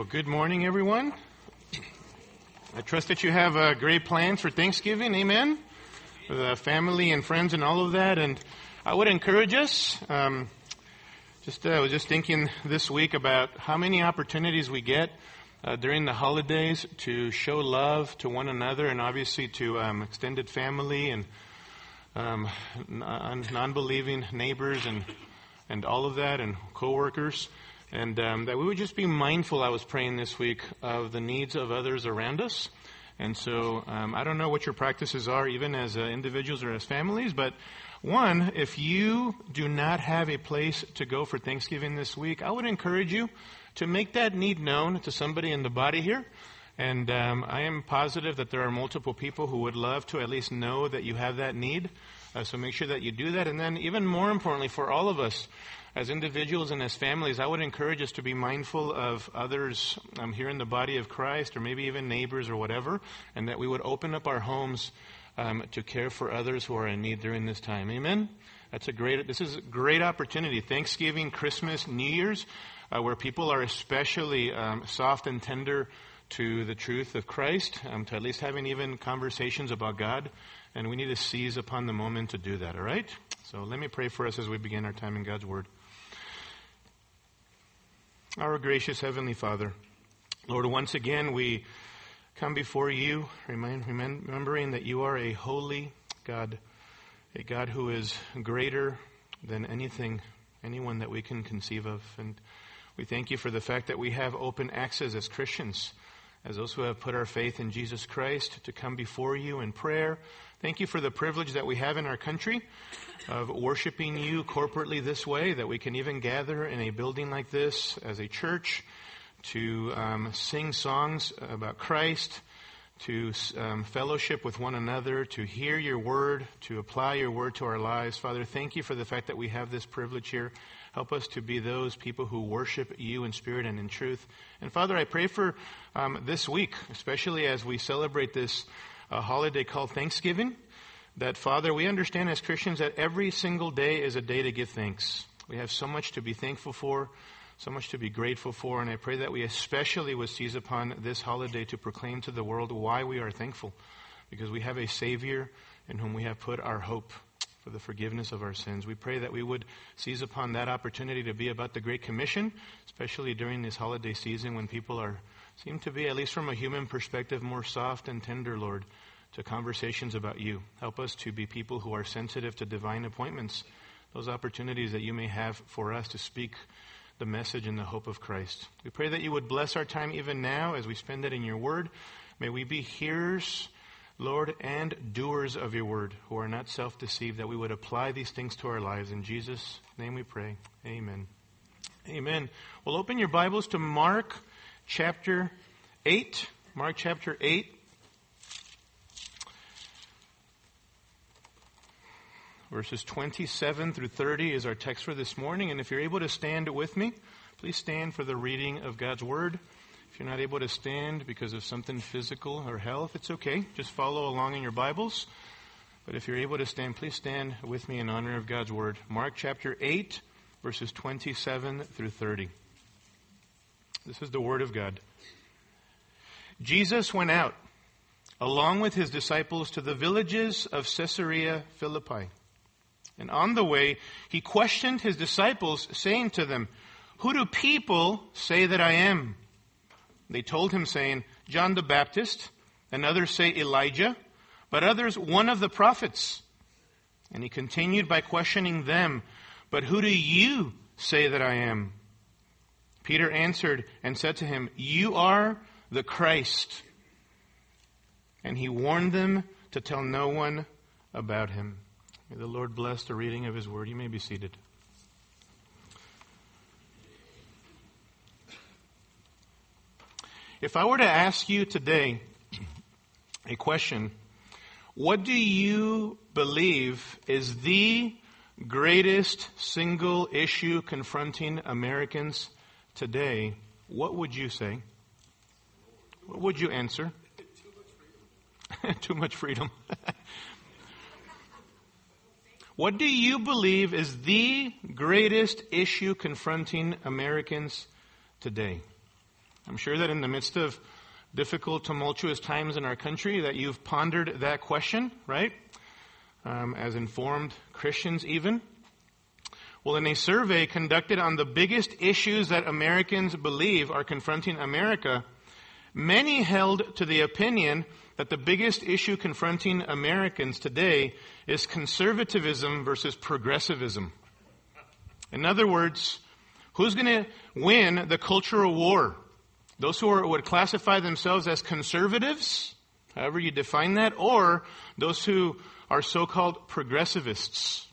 Well, good morning, everyone. I trust that you have uh, great plans for Thanksgiving. Amen. With uh, family and friends and all of that. And I would encourage us. Um, just uh, I was just thinking this week about how many opportunities we get uh, during the holidays to show love to one another, and obviously to um, extended family and um, non-believing neighbors and and all of that, and coworkers. And um, that we would just be mindful, I was praying this week, of the needs of others around us. And so um, I don't know what your practices are, even as uh, individuals or as families, but one, if you do not have a place to go for Thanksgiving this week, I would encourage you to make that need known to somebody in the body here. And um, I am positive that there are multiple people who would love to at least know that you have that need. Uh, so make sure that you do that. And then, even more importantly, for all of us, as individuals and as families, I would encourage us to be mindful of others um, here in the body of Christ, or maybe even neighbors or whatever, and that we would open up our homes um, to care for others who are in need during this time. Amen. That's a great. This is a great opportunity. Thanksgiving, Christmas, New Year's, uh, where people are especially um, soft and tender to the truth of Christ, um, to at least having even conversations about God. And we need to seize upon the moment to do that. All right. So let me pray for us as we begin our time in God's Word. Our gracious Heavenly Father, Lord, once again we come before you, remembering that you are a holy God, a God who is greater than anything, anyone that we can conceive of. And we thank you for the fact that we have open access as Christians, as those who have put our faith in Jesus Christ, to come before you in prayer. Thank you for the privilege that we have in our country of worshiping you corporately this way, that we can even gather in a building like this as a church to um, sing songs about Christ, to um, fellowship with one another, to hear your word, to apply your word to our lives. Father, thank you for the fact that we have this privilege here. Help us to be those people who worship you in spirit and in truth. And Father, I pray for um, this week, especially as we celebrate this uh, holiday called Thanksgiving that, Father, we understand as Christians that every single day is a day to give thanks. We have so much to be thankful for, so much to be grateful for, and I pray that we especially would seize upon this holiday to proclaim to the world why we are thankful. Because we have a Savior in whom we have put our hope for the forgiveness of our sins. We pray that we would seize upon that opportunity to be about the Great Commission, especially during this holiday season when people are seem to be, at least from a human perspective, more soft and tender, Lord to conversations about you. Help us to be people who are sensitive to divine appointments, those opportunities that you may have for us to speak the message and the hope of Christ. We pray that you would bless our time even now as we spend it in your word. May we be hearers, Lord, and doers of your word who are not self deceived, that we would apply these things to our lives. In Jesus' name we pray. Amen. Amen. Well, open your Bibles to Mark chapter 8. Mark chapter 8. Verses 27 through 30 is our text for this morning. And if you're able to stand with me, please stand for the reading of God's Word. You're not able to stand because of something physical or health, it's okay. Just follow along in your Bibles. But if you're able to stand, please stand with me in honor of God's Word. Mark chapter 8, verses 27 through 30. This is the Word of God. Jesus went out along with his disciples to the villages of Caesarea Philippi. And on the way, he questioned his disciples, saying to them, Who do people say that I am? They told him, saying, John the Baptist, and others say Elijah, but others one of the prophets. And he continued by questioning them, But who do you say that I am? Peter answered and said to him, You are the Christ. And he warned them to tell no one about him. May the Lord bless the reading of His Word. You may be seated. If I were to ask you today a question, what do you believe is the greatest single issue confronting Americans today? What would you say? What would you answer? Too much freedom. What do you believe is the greatest issue confronting Americans today? I'm sure that in the midst of difficult, tumultuous times in our country that you've pondered that question, right? Um, as informed Christians even. Well, in a survey conducted on the biggest issues that Americans believe are confronting America, many held to the opinion that the biggest issue confronting Americans today is conservatism versus progressivism. In other words, who's going to win the cultural war? Those who are, would classify themselves as conservatives, however you define that, or those who are so-called progressivists.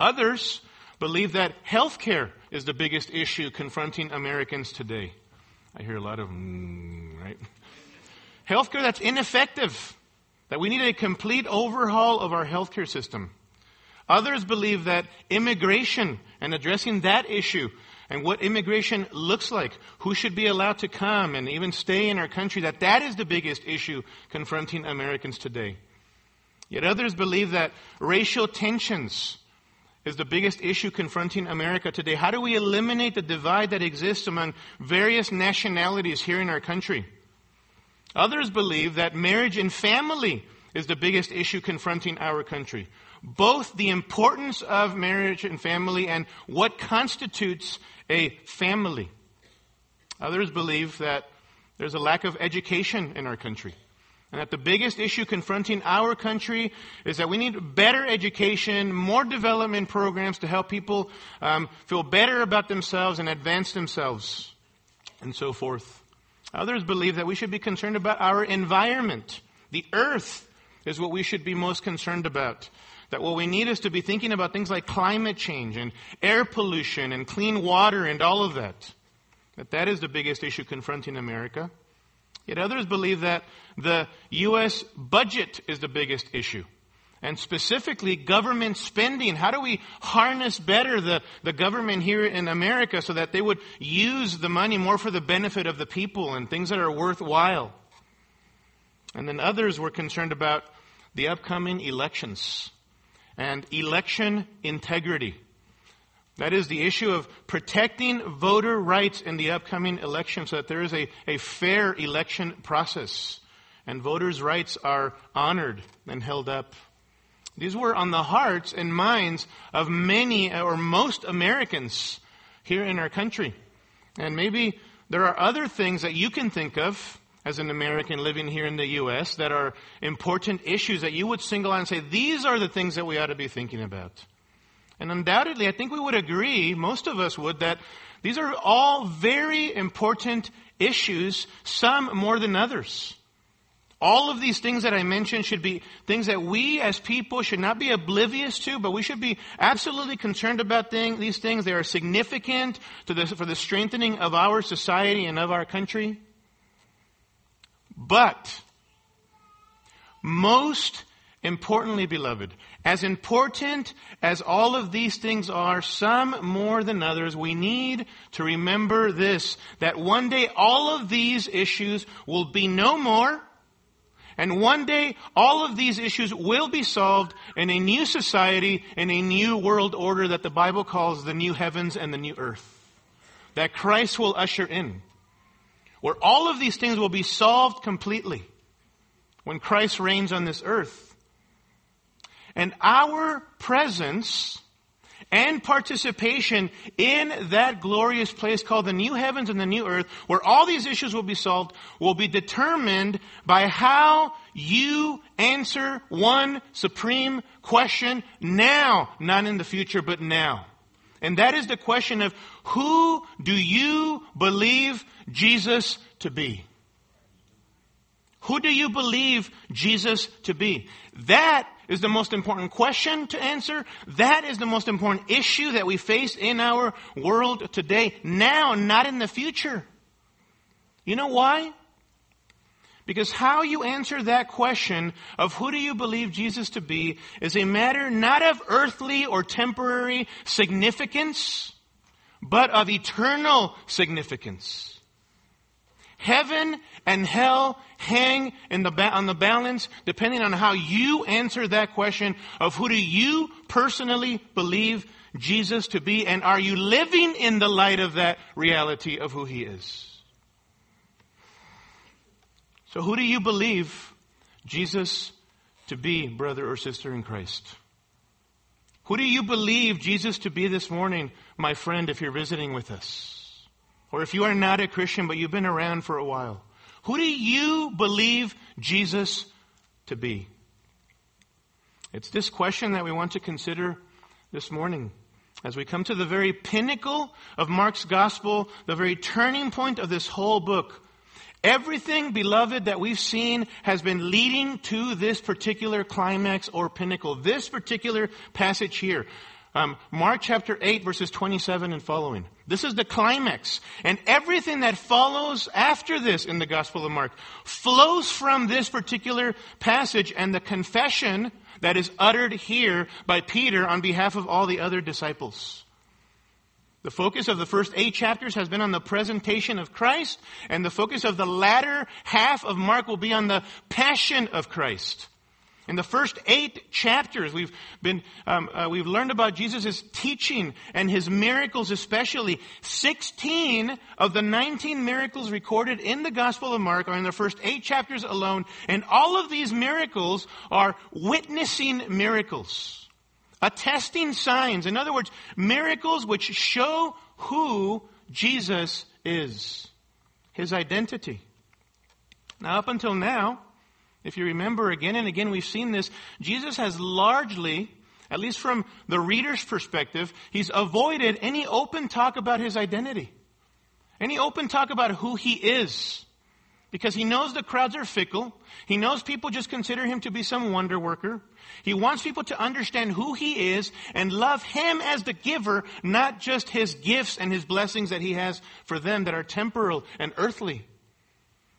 Others believe that healthcare is the biggest issue confronting Americans today. I hear a lot of, mm, right? Healthcare that's ineffective. That we need a complete overhaul of our healthcare system. Others believe that immigration and addressing that issue and what immigration looks like, who should be allowed to come and even stay in our country, that that is the biggest issue confronting Americans today. Yet others believe that racial tensions is the biggest issue confronting America today. How do we eliminate the divide that exists among various nationalities here in our country? Others believe that marriage and family is the biggest issue confronting our country. Both the importance of marriage and family and what constitutes a family. Others believe that there's a lack of education in our country. And that the biggest issue confronting our country is that we need better education, more development programs to help people um, feel better about themselves and advance themselves, and so forth. Others believe that we should be concerned about our environment. The earth is what we should be most concerned about. That what we need is to be thinking about things like climate change and air pollution and clean water and all of that. That that is the biggest issue confronting America. Yet others believe that the U.S. budget is the biggest issue and specifically government spending. How do we harness better the, the government here in America so that they would use the money more for the benefit of the people and things that are worthwhile? And then others were concerned about the upcoming elections and election integrity. That is the issue of protecting voter rights in the upcoming election so that there is a, a fair election process and voters' rights are honored and held up. These were on the hearts and minds of many or most Americans here in our country. And maybe there are other things that you can think of as an American living here in the U.S. that are important issues that you would single out and say, these are the things that we ought to be thinking about. And undoubtedly, I think we would agree, most of us would, that these are all very important issues, some more than others. All of these things that I mentioned should be things that we as people should not be oblivious to, but we should be absolutely concerned about thing, these things. They are significant the, for the strengthening of our society and of our country. But, most importantly, beloved, as important as all of these things are, some more than others, we need to remember this, that one day all of these issues will be no more and one day, all of these issues will be solved in a new society, in a new world order that the Bible calls the new heavens and the new earth. That Christ will usher in. Where all of these things will be solved completely. When Christ reigns on this earth. And our presence and participation in that glorious place called the new heavens and the new earth, where all these issues will be solved, will be determined by how you answer one supreme question now, not in the future, but now. And that is the question of who do you believe Jesus to be? Who do you believe Jesus to be? That is the most important question to answer. That is the most important issue that we face in our world today, now, not in the future. You know why? Because how you answer that question of who do you believe Jesus to be is a matter not of earthly or temporary significance, but of eternal significance. Heaven and hell hang the on the balance depending on how you answer that question of who do you personally believe Jesus to be and are you living in the light of that reality of who he is? So, who do you believe Jesus to be, brother or sister in Christ? Who do you believe Jesus to be this morning, my friend, if you're visiting with us? Or if you are not a Christian, but you've been around for a while? Who do you believe Jesus to be? It's this question that we want to consider this morning as we come to the very pinnacle of Mark's gospel, the very turning point of this whole book. Everything, beloved, that we've seen has been leading to this particular climax or pinnacle, this particular passage here. Um, Mark chapter 8, verses 27 and following. This is the climax. And everything that follows after this in the Gospel of Mark flows from this particular passage and the confession that is uttered here by Peter on behalf of all the other disciples. The focus of the first eight chapters has been on the presentation of Christ, and the focus of the latter half of Mark will be on the passion of Christ. In the first eight chapters, we've been um, uh, we've learned about Jesus' teaching and his miracles, especially. Sixteen of the nineteen miracles recorded in the Gospel of Mark are in the first eight chapters alone, and all of these miracles are witnessing miracles, attesting signs. In other words, miracles which show who Jesus is, his identity. Now, up until now, if you remember again and again, we've seen this. Jesus has largely, at least from the reader's perspective, he's avoided any open talk about his identity. Any open talk about who he is. Because he knows the crowds are fickle. He knows people just consider him to be some wonder worker. He wants people to understand who he is and love him as the giver, not just his gifts and his blessings that he has for them that are temporal and earthly.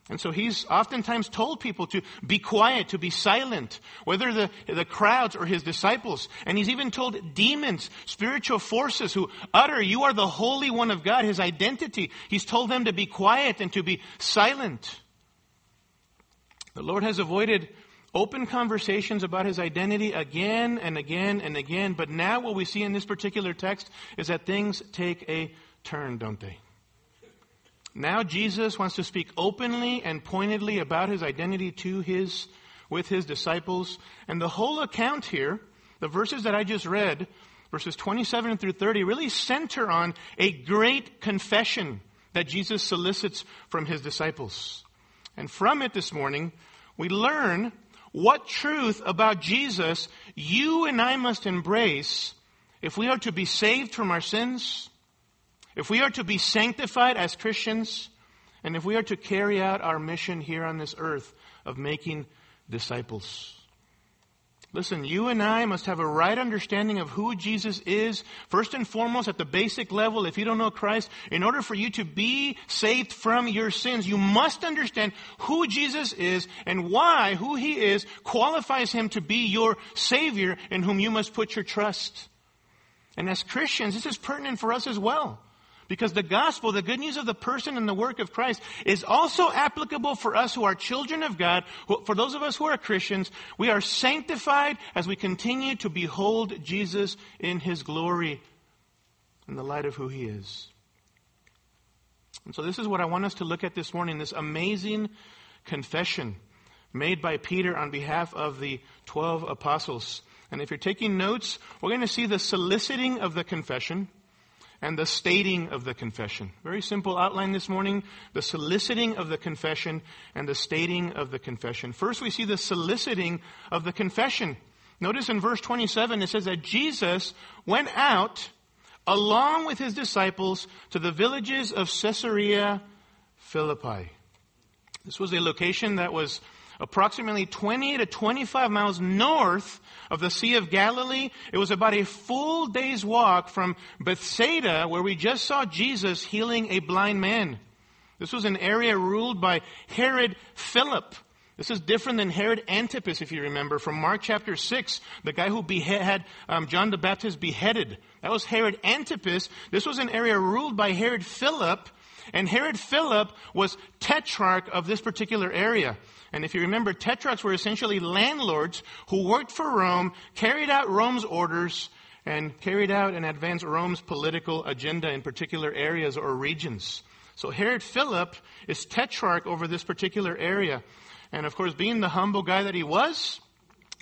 And so he's oftentimes told people to be quiet, to be silent, whether the, the crowds or his disciples. And he's even told demons, spiritual forces who utter, you are the Holy One of God, his identity. He's told them to be quiet and to be silent. The Lord has avoided open conversations about his identity again and again and again. But now what we see in this particular text is that things take a turn, don't they? Now Jesus wants to speak openly and pointedly about his identity to his, with his disciples. And the whole account here, the verses that I just read, verses 27 through 30, really center on a great confession that Jesus solicits from his disciples. And from it this morning, we learn what truth about Jesus you and I must embrace if we are to be saved from our sins if we are to be sanctified as Christians, and if we are to carry out our mission here on this earth of making disciples. Listen, you and I must have a right understanding of who Jesus is, first and foremost at the basic level. If you don't know Christ, in order for you to be saved from your sins, you must understand who Jesus is and why who he is qualifies him to be your Savior in whom you must put your trust. And as Christians, this is pertinent for us as well. Because the gospel, the good news of the person and the work of Christ, is also applicable for us who are children of God. For those of us who are Christians, we are sanctified as we continue to behold Jesus in his glory in the light of who he is. And so this is what I want us to look at this morning, this amazing confession made by Peter on behalf of the 12 apostles. And if you're taking notes, we're going to see the soliciting of the confession and the stating of the confession. Very simple outline this morning the soliciting of the confession and the stating of the confession. First, we see the soliciting of the confession. Notice in verse 27 it says that Jesus went out along with his disciples to the villages of Caesarea Philippi. This was a location that was approximately 20 to 25 miles north of the Sea of Galilee. It was about a full day's walk from Bethsaida, where we just saw Jesus healing a blind man. This was an area ruled by Herod Philip. This is different than Herod Antipas, if you remember, from Mark chapter 6, the guy who had um, John the Baptist beheaded. That was Herod Antipas. This was an area ruled by Herod Philip, and Herod Philip was tetrarch of this particular area. And if you remember, tetrarchs were essentially landlords who worked for Rome, carried out Rome's orders, and carried out and advanced Rome's political agenda in particular areas or regions. So Herod Philip is tetrarch over this particular area. And of course, being the humble guy that he was,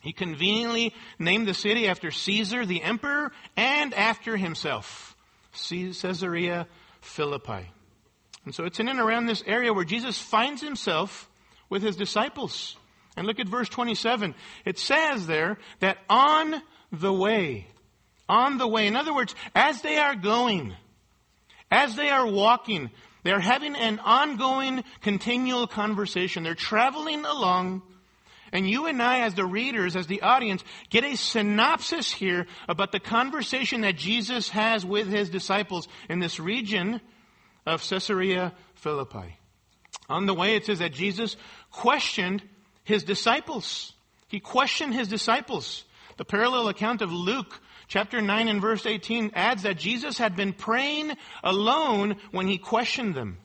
he conveniently named the city after Caesar, the emperor, and after himself. Caesarea Philippi. And so it's in and around this area where Jesus finds himself with his disciples. And look at verse 27. It says there that on the way, on the way, in other words, as they are going, as they are walking, they're having an ongoing, continual conversation. They're traveling along. And you and I, as the readers, as the audience, get a synopsis here about the conversation that Jesus has with his disciples in this region of Caesarea Philippi. On the way, it says that Jesus questioned his disciples. He questioned his disciples. The parallel account of Luke chapter 9 and verse 18 adds that Jesus had been praying alone when he questioned them.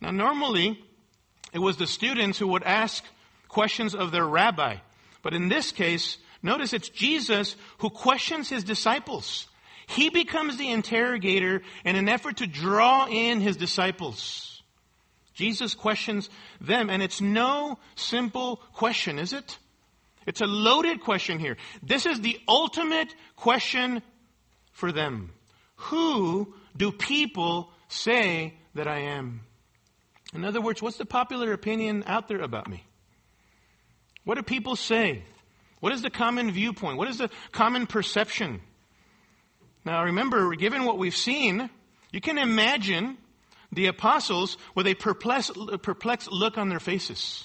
Now, normally, it was the students who would ask questions of their rabbi. But in this case, notice it's Jesus who questions his disciples. He becomes the interrogator in an effort to draw in his disciples. Jesus questions them, and it's no simple question, is it? It's a loaded question here. This is the ultimate question for them. Who do people say that I am? In other words, what's the popular opinion out there about me? What do people say? What is the common viewpoint? What is the common perception? Now remember, given what we've seen, you can imagine the apostles with a perplexed, perplexed look on their faces.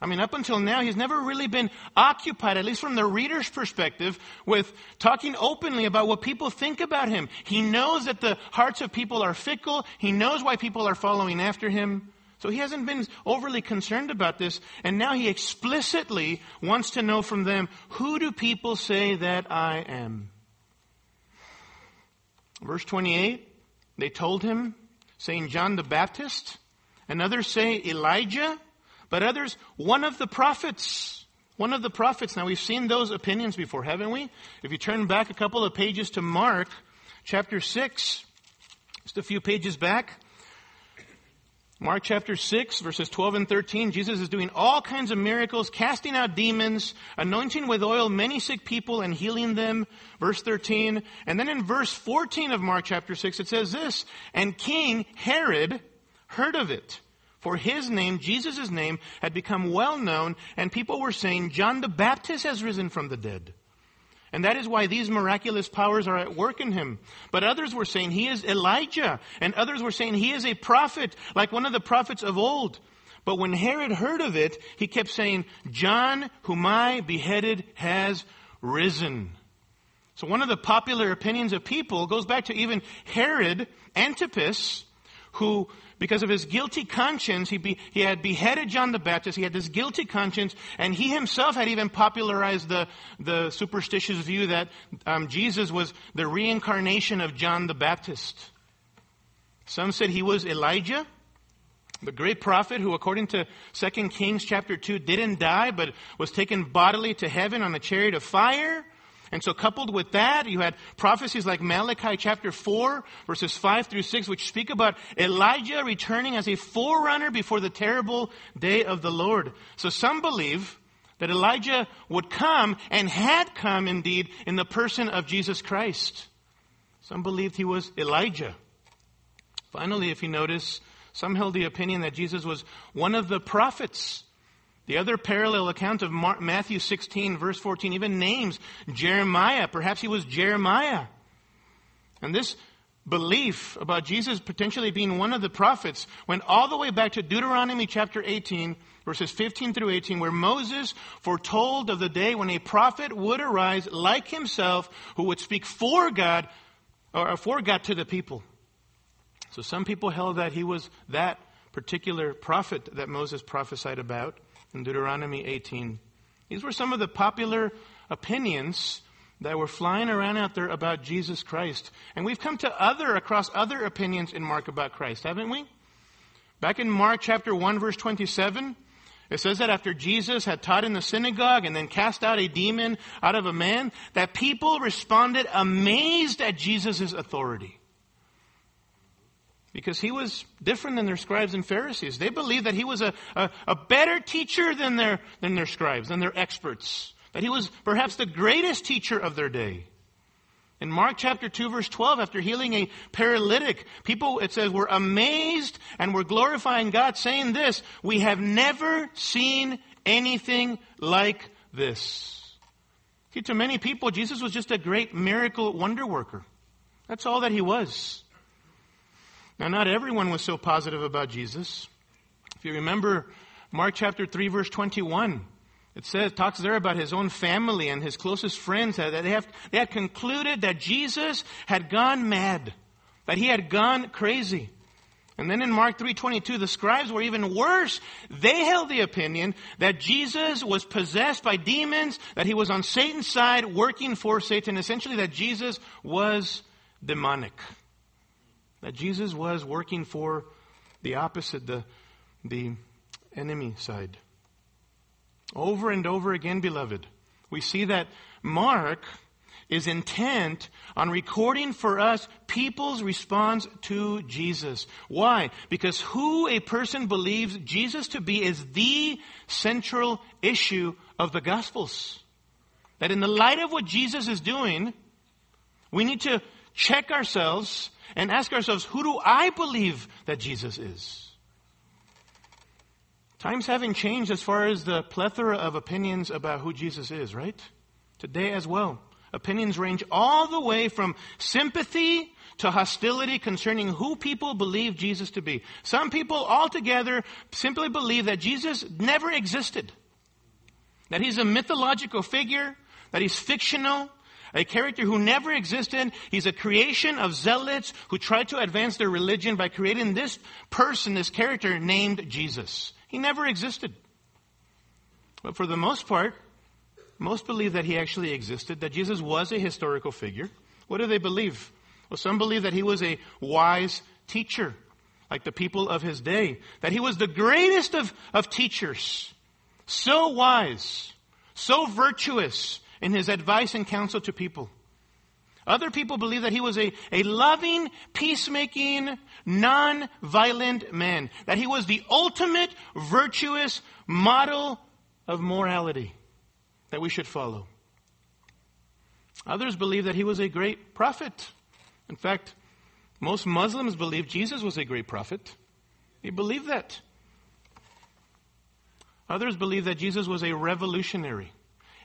I mean, up until now, he's never really been occupied, at least from the reader's perspective, with talking openly about what people think about him. He knows that the hearts of people are fickle. He knows why people are following after him. So he hasn't been overly concerned about this. And now he explicitly wants to know from them, who do people say that I am? Verse 28, they told him, saying John the Baptist, and others say Elijah, but others, one of the prophets. One of the prophets. Now we've seen those opinions before, haven't we? If you turn back a couple of pages to Mark chapter 6, just a few pages back, Mark chapter 6, verses 12 and 13, Jesus is doing all kinds of miracles, casting out demons, anointing with oil many sick people and healing them. Verse 13. And then in verse 14 of Mark chapter 6, it says this, And King Herod heard of it. For his name, Jesus' name, had become well known, and people were saying, John the Baptist has risen from the dead. And that is why these miraculous powers are at work in him. But others were saying he is Elijah, and others were saying he is a prophet, like one of the prophets of old. But when Herod heard of it, he kept saying, John, whom I beheaded, has risen. So one of the popular opinions of people goes back to even Herod Antipas, who because of his guilty conscience, he, be, he had beheaded John the Baptist. He had this guilty conscience, and he himself had even popularized the, the superstitious view that um, Jesus was the reincarnation of John the Baptist. Some said he was Elijah, the great prophet who, according to 2 Kings chapter 2, didn't die, but was taken bodily to heaven on a chariot of fire. And so coupled with that, you had prophecies like Malachi chapter 4 verses 5 through 6, which speak about Elijah returning as a forerunner before the terrible day of the Lord. So some believe that Elijah would come and had come indeed in the person of Jesus Christ. Some believed he was Elijah. Finally, if you notice, some held the opinion that Jesus was one of the prophets the other parallel account of Matthew 16, verse 14, even names Jeremiah. Perhaps he was Jeremiah. And this belief about Jesus potentially being one of the prophets went all the way back to Deuteronomy chapter 18, verses 15 through 18, where Moses foretold of the day when a prophet would arise like himself who would speak for God or for God to the people. So some people held that he was that particular prophet that Moses prophesied about in Deuteronomy 18. These were some of the popular opinions that were flying around out there about Jesus Christ. And we've come to other, across other opinions in Mark about Christ, haven't we? Back in Mark chapter 1 verse 27, it says that after Jesus had taught in the synagogue and then cast out a demon out of a man, that people responded amazed at Jesus' authority. Because he was different than their scribes and Pharisees. They believed that he was a, a, a, better teacher than their, than their scribes, than their experts. That he was perhaps the greatest teacher of their day. In Mark chapter 2 verse 12, after healing a paralytic, people, it says, were amazed and were glorifying God saying this, we have never seen anything like this. See, to many people, Jesus was just a great miracle wonder worker. That's all that he was. Now, not everyone was so positive about Jesus. If you remember Mark chapter 3 verse 21, it says, talks there about his own family and his closest friends that they, have, they had concluded that Jesus had gone mad, that he had gone crazy. And then in Mark 3:22 the scribes were even worse. They held the opinion that Jesus was possessed by demons, that he was on Satan's side working for Satan, essentially that Jesus was demonic. That Jesus was working for the opposite, the, the enemy side. Over and over again, beloved, we see that Mark is intent on recording for us people's response to Jesus. Why? Because who a person believes Jesus to be is the central issue of the Gospels. That in the light of what Jesus is doing, we need to check ourselves and ask ourselves, who do I believe that Jesus is? Times haven't changed as far as the plethora of opinions about who Jesus is, right? Today as well. Opinions range all the way from sympathy to hostility concerning who people believe Jesus to be. Some people altogether simply believe that Jesus never existed. That he's a mythological figure, that he's fictional, a character who never existed. He's a creation of zealots who tried to advance their religion by creating this person, this character named Jesus. He never existed. But for the most part, most believe that he actually existed, that Jesus was a historical figure. What do they believe? Well, some believe that he was a wise teacher, like the people of his day, that he was the greatest of, of teachers, so wise, so virtuous, in his advice and counsel to people. Other people believe that he was a, a loving, peacemaking, non-violent man. That he was the ultimate virtuous model of morality that we should follow. Others believe that he was a great prophet. In fact, most Muslims believe Jesus was a great prophet. They believe that. Others believe that Jesus was a revolutionary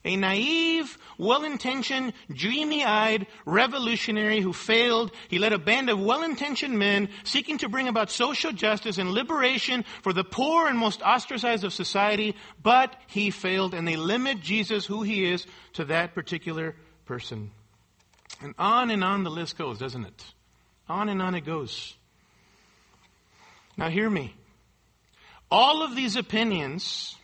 a naive, well-intentioned, dreamy-eyed revolutionary who failed. He led a band of well-intentioned men seeking to bring about social justice and liberation for the poor and most ostracized of society, but he failed and they limit Jesus, who he is, to that particular person. And on and on the list goes, doesn't it? On and on it goes. Now hear me. All of these opinions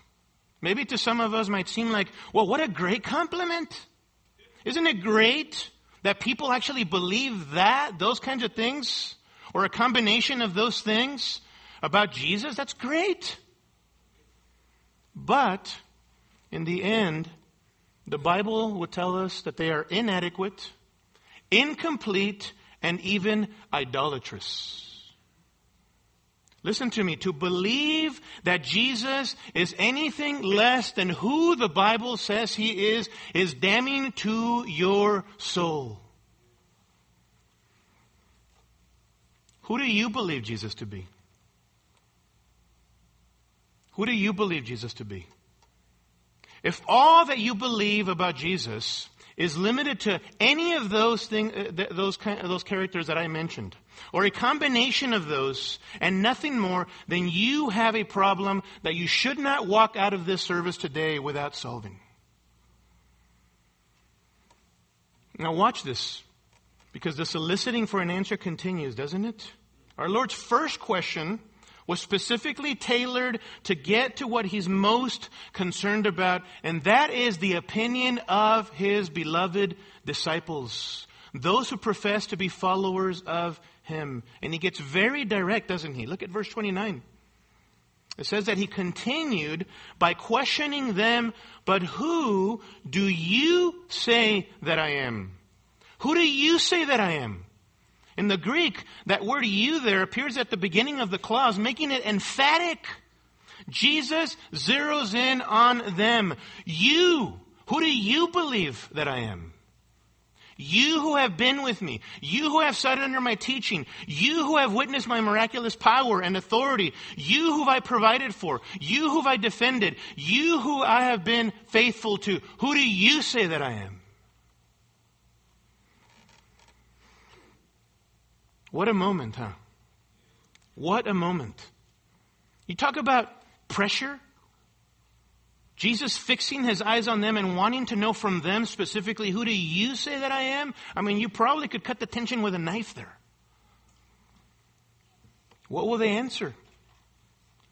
Maybe to some of us might seem like, well, what a great compliment. Isn't it great that people actually believe that, those kinds of things, or a combination of those things about Jesus? That's great. But, in the end, the Bible would tell us that they are inadequate, incomplete, and even idolatrous. Listen to me. To believe that Jesus is anything less than who the Bible says he is, is damning to your soul. Who do you believe Jesus to be? Who do you believe Jesus to be? If all that you believe about Jesus is limited to any of those uh, those, those characters that I mentioned, or a combination of those and nothing more, then you have a problem that you should not walk out of this service today without solving. Now watch this, because the soliciting for an answer continues, doesn't it? Our Lord's first question was specifically tailored to get to what he's most concerned about, and that is the opinion of his beloved disciples. Those who profess to be followers of him. And he gets very direct, doesn't he? Look at verse 29. It says that he continued by questioning them, but who do you say that I am? Who do you say that I am? In the Greek, that word you there appears at the beginning of the clause, making it emphatic. Jesus zeroes in on them. You, who do you believe that I am? You who have been with me, you who have sat under my teaching, you who have witnessed my miraculous power and authority, you who I provided for, you who I defended, you who I have been faithful to, who do you say that I am? What a moment, huh? What a moment. You talk about pressure. Jesus fixing his eyes on them and wanting to know from them specifically, who do you say that I am? I mean, you probably could cut the tension with a knife there. What will they answer?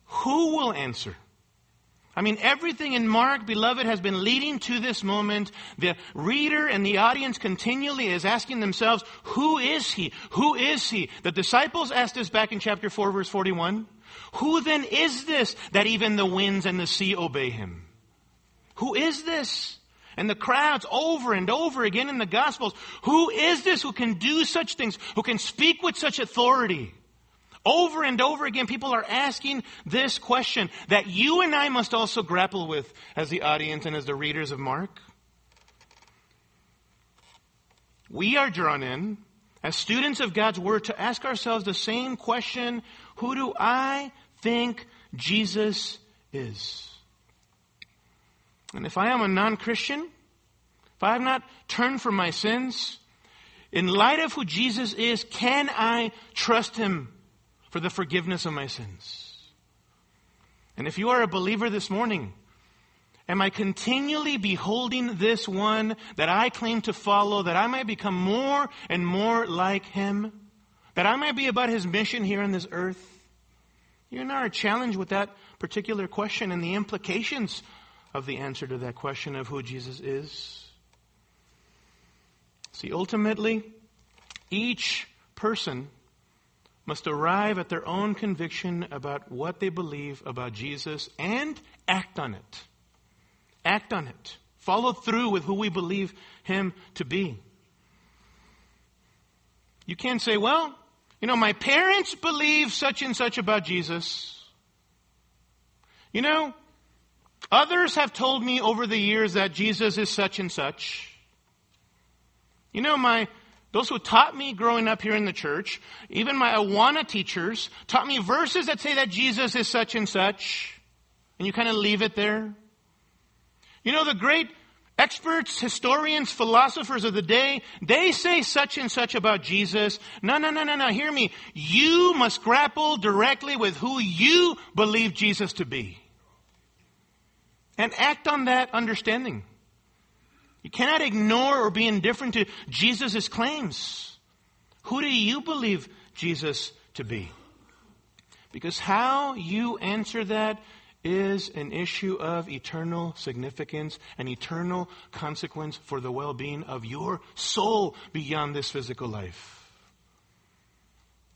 Who will answer? I mean, everything in Mark, beloved, has been leading to this moment. The reader and the audience continually is asking themselves, who is he? Who is he? The disciples asked us back in chapter 4, verse 41. Who then is this that even the winds and the sea obey him? Who is this? And the crowds over and over again in the Gospels, who is this who can do such things, who can speak with such authority? Over and over again, people are asking this question that you and I must also grapple with as the audience and as the readers of Mark. We are drawn in as students of God's Word to ask ourselves the same question Who do I think Jesus is? And if I am a non Christian, if I have not turned from my sins, in light of who Jesus is, can I trust him for the forgiveness of my sins? And if you are a believer this morning, am I continually beholding this one that I claim to follow, that I might become more and more like him? That I might be about his mission here on this earth? You and I are challenged with that particular question and the implications of the answer to that question of who Jesus is. See, ultimately, each person must arrive at their own conviction about what they believe about Jesus and act on it. Act on it. Follow through with who we believe him to be. You can't say, well, you know, my parents believe such and such about Jesus. You know, Others have told me over the years that Jesus is such and such. You know, my, those who taught me growing up here in the church, even my Awana teachers, taught me verses that say that Jesus is such and such. And you kind of leave it there. You know, the great experts, historians, philosophers of the day, they say such and such about Jesus. No, no, no, no, no. Hear me. You must grapple directly with who you believe Jesus to be and act on that understanding. You cannot ignore or be indifferent to Jesus' claims. Who do you believe Jesus to be? Because how you answer that is an issue of eternal significance and eternal consequence for the well being of your soul beyond this physical life.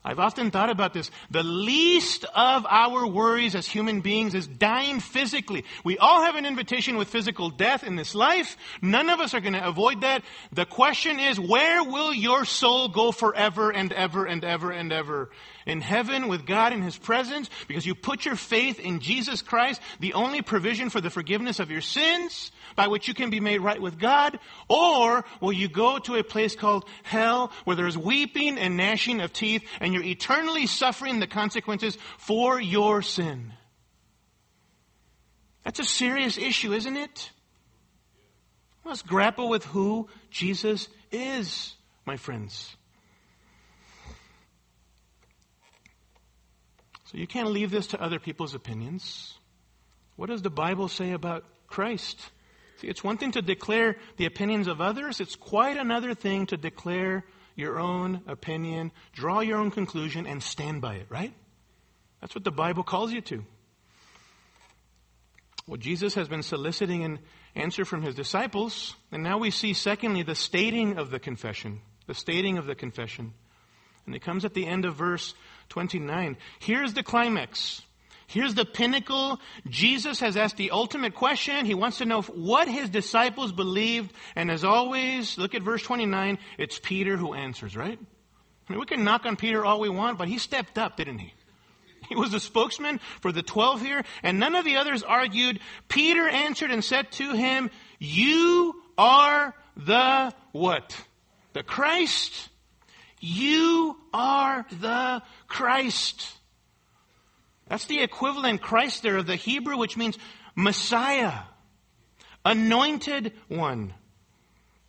I've often thought about this. The least of our worries as human beings is dying physically. We all have an invitation with physical death in this life. None of us are going to avoid that. The question is, where will your soul go forever and ever and ever and ever? In heaven with God in His presence because you put your faith in Jesus Christ, the only provision for the forgiveness of your sins? by which you can be made right with God? Or will you go to a place called hell where there is weeping and gnashing of teeth and you're eternally suffering the consequences for your sin? That's a serious issue, isn't it? Let's grapple with who Jesus is, my friends. So you can't leave this to other people's opinions. What does the Bible say about Christ? See, it's one thing to declare the opinions of others, it's quite another thing to declare your own opinion, draw your own conclusion, and stand by it, right? That's what the Bible calls you to. Well, Jesus has been soliciting an answer from his disciples, and now we see, secondly, the stating of the confession. The stating of the confession. And it comes at the end of verse 29. Here's the climax. Here's the pinnacle. Jesus has asked the ultimate question. He wants to know what his disciples believed. And as always, look at verse 29. It's Peter who answers, right? I mean, we can knock on Peter all we want, but he stepped up, didn't he? He was the spokesman for the twelve here, and none of the others argued. Peter answered and said to him, You are the what? The Christ. You are the Christ. That's the equivalent Christ there of the Hebrew, which means Messiah, anointed one.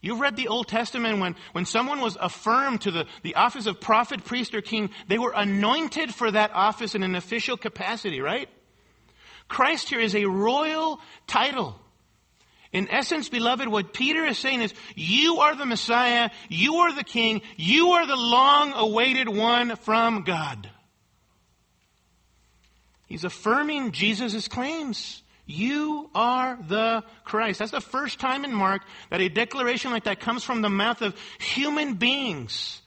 You've read the Old Testament when, when someone was affirmed to the, the office of prophet, priest, or king, they were anointed for that office in an official capacity, right? Christ here is a royal title. In essence, beloved, what Peter is saying is, you are the Messiah, you are the King, you are the long awaited one from God. He's affirming Jesus' claims. You are the Christ. That's the first time in Mark that a declaration like that comes from the mouth of human beings.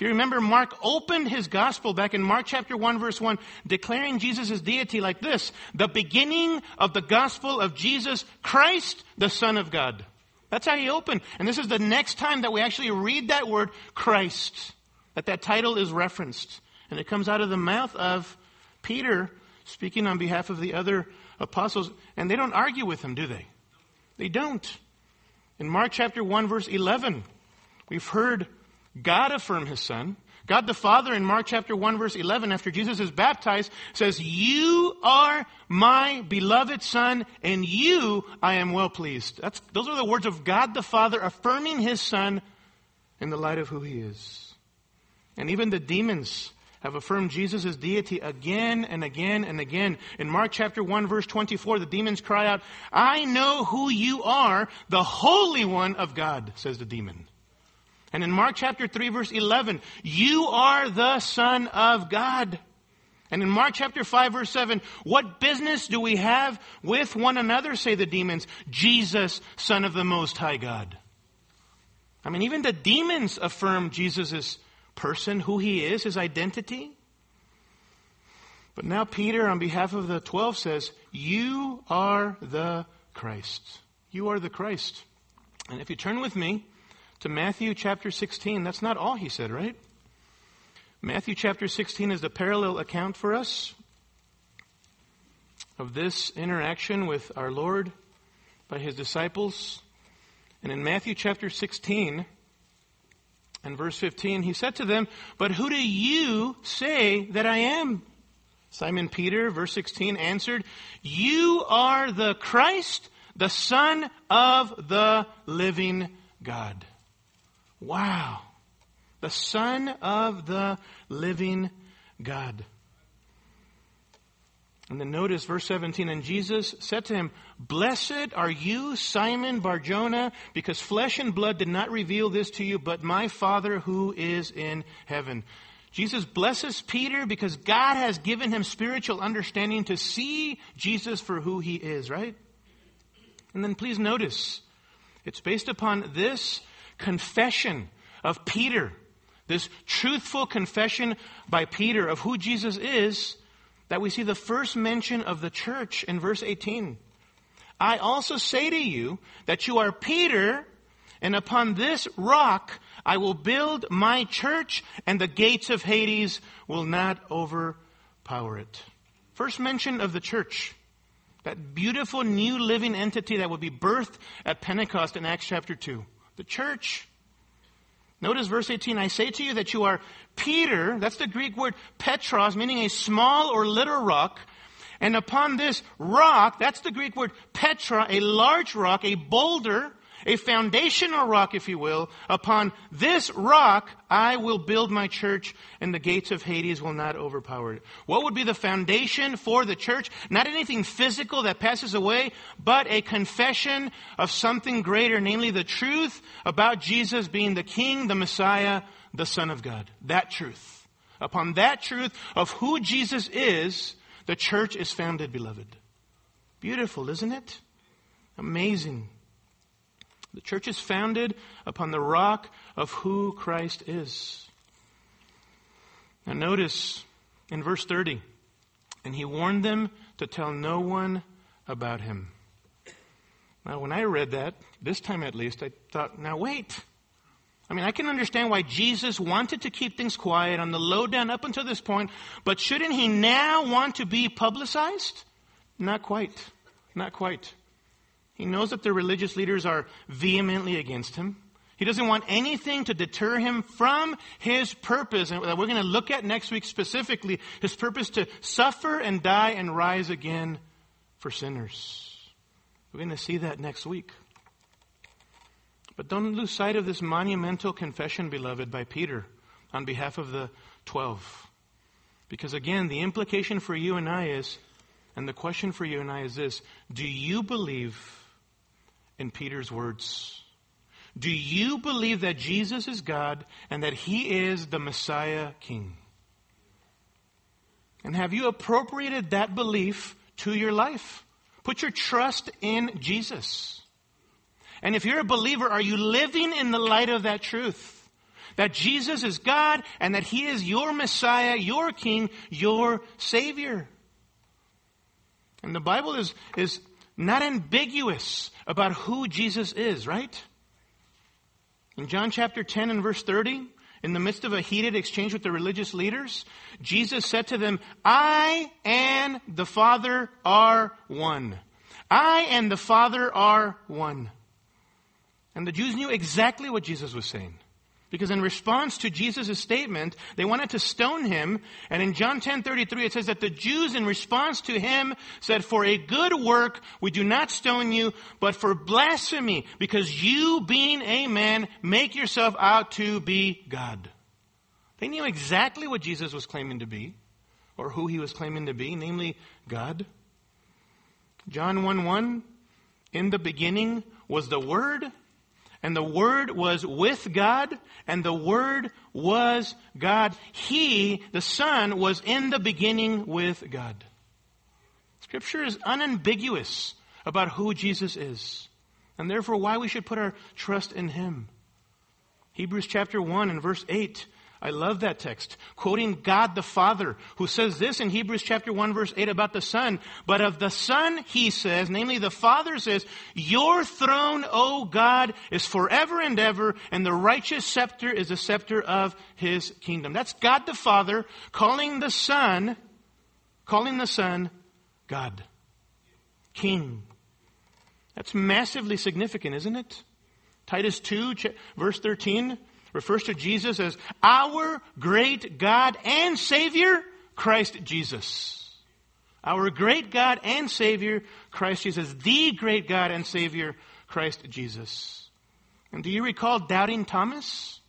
If you remember, Mark opened his gospel back in Mark chapter 1 verse 1, declaring Jesus' deity like this, the beginning of the gospel of Jesus Christ, the Son of God. That's how he opened. And this is the next time that we actually read that word Christ, that that title is referenced. And it comes out of the mouth of Peter speaking on behalf of the other apostles, and they don't argue with him, do they? They don't. In Mark chapter 1 verse 11, we've heard God affirm his son. God the Father in Mark chapter 1 verse 11 after Jesus is baptized says, "You are my beloved son and you I am well pleased." That's those are the words of God the Father affirming his son in the light of who he is. And even the demons have affirmed Jesus' deity again and again and again. In Mark chapter 1 verse 24, the demons cry out, I know who you are, the Holy One of God, says the demon. And in Mark chapter 3 verse 11, you are the Son of God. And in Mark chapter 5 verse 7, what business do we have with one another, say the demons? Jesus, Son of the Most High God. I mean, even the demons affirm Jesus' person, who he is, his identity. But now Peter, on behalf of the twelve, says, You are the Christ. You are the Christ. And if you turn with me to Matthew chapter 16, that's not all he said, right? Matthew chapter 16 is the parallel account for us of this interaction with our Lord by his disciples. And in Matthew chapter 16, and verse 15, he said to them, But who do you say that I am? Simon Peter, verse 16, answered, You are the Christ, the Son of the living God. Wow. The Son of the living God. And then notice verse 17, and Jesus said to him, Blessed are you, Simon Barjona, because flesh and blood did not reveal this to you, but my Father who is in heaven. Jesus blesses Peter because God has given him spiritual understanding to see Jesus for who he is, right? And then please notice, it's based upon this confession of Peter, this truthful confession by Peter of who Jesus is, that we see the first mention of the church in verse 18. I also say to you that you are Peter, and upon this rock I will build my church, and the gates of Hades will not overpower it. First mention of the church. That beautiful new living entity that would be birthed at Pentecost in Acts chapter 2. The church. Notice verse 18, I say to you that you are Peter, that's the Greek word Petros, meaning a small or little rock. And upon this rock, that's the Greek word Petra, a large rock, a boulder, a foundational rock, if you will. Upon this rock, I will build my church, and the gates of Hades will not overpower it. What would be the foundation for the church? Not anything physical that passes away, but a confession of something greater, namely the truth about Jesus being the King, the Messiah, the Son of God. That truth. Upon that truth of who Jesus is, the church is founded, beloved. Beautiful, isn't it? Amazing. The church is founded upon the rock of who Christ is. Now notice in verse 30, and he warned them to tell no one about him. Now, when I read that, this time at least, I thought, now wait. I mean, I can understand why Jesus wanted to keep things quiet on the lowdown up until this point, but shouldn't he now want to be publicized? Not quite. Not quite. He knows that the religious leaders are vehemently against him. He doesn't want anything to deter him from his purpose, and that we're going to look at next week specifically his purpose to suffer and die and rise again for sinners. We're going to see that next week. But don't lose sight of this monumental confession, beloved, by Peter on behalf of the twelve. Because again, the implication for you and I is, and the question for you and I is this do you believe in Peter's words? Do you believe that Jesus is God and that He is the Messiah King? And have you appropriated that belief to your life? Put your trust in Jesus. And if you're a believer, are you living in the light of that truth? That Jesus is God and that He is your Messiah, your King, your Savior. And the Bible is, is not ambiguous about who Jesus is, right? In John chapter 10 and verse 30, in the midst of a heated exchange with the religious leaders, Jesus said to them, I and the Father are one. I and the Father are one. And the Jews knew exactly what Jesus was saying. Because in response to Jesus' statement, they wanted to stone him. And in John 10 33, it says that the Jews, in response to him, said, For a good work, we do not stone you, but for blasphemy, because you, being a man, make yourself out to be God. They knew exactly what Jesus was claiming to be, or who he was claiming to be, namely God. John 1 1, in the beginning was the Word, and the Word was with God, and the Word was God. He, the Son, was in the beginning with God. Scripture is unambiguous about who Jesus is, and therefore why we should put our trust in Him. Hebrews chapter 1 and verse 8 I love that text. Quoting God the Father, who says this in Hebrews chapter 1 verse 8 about the Son. But of the Son, he says, namely the Father says, Your throne, O God, is forever and ever, and the righteous scepter is the scepter of his kingdom. That's God the Father calling the Son, calling the Son God. King. That's massively significant, isn't it? Titus 2, verse 13 refers to Jesus as our great God and Savior, Christ Jesus. Our great God and Savior, Christ Jesus. The great God and Savior, Christ Jesus. And do you recall doubting Thomas?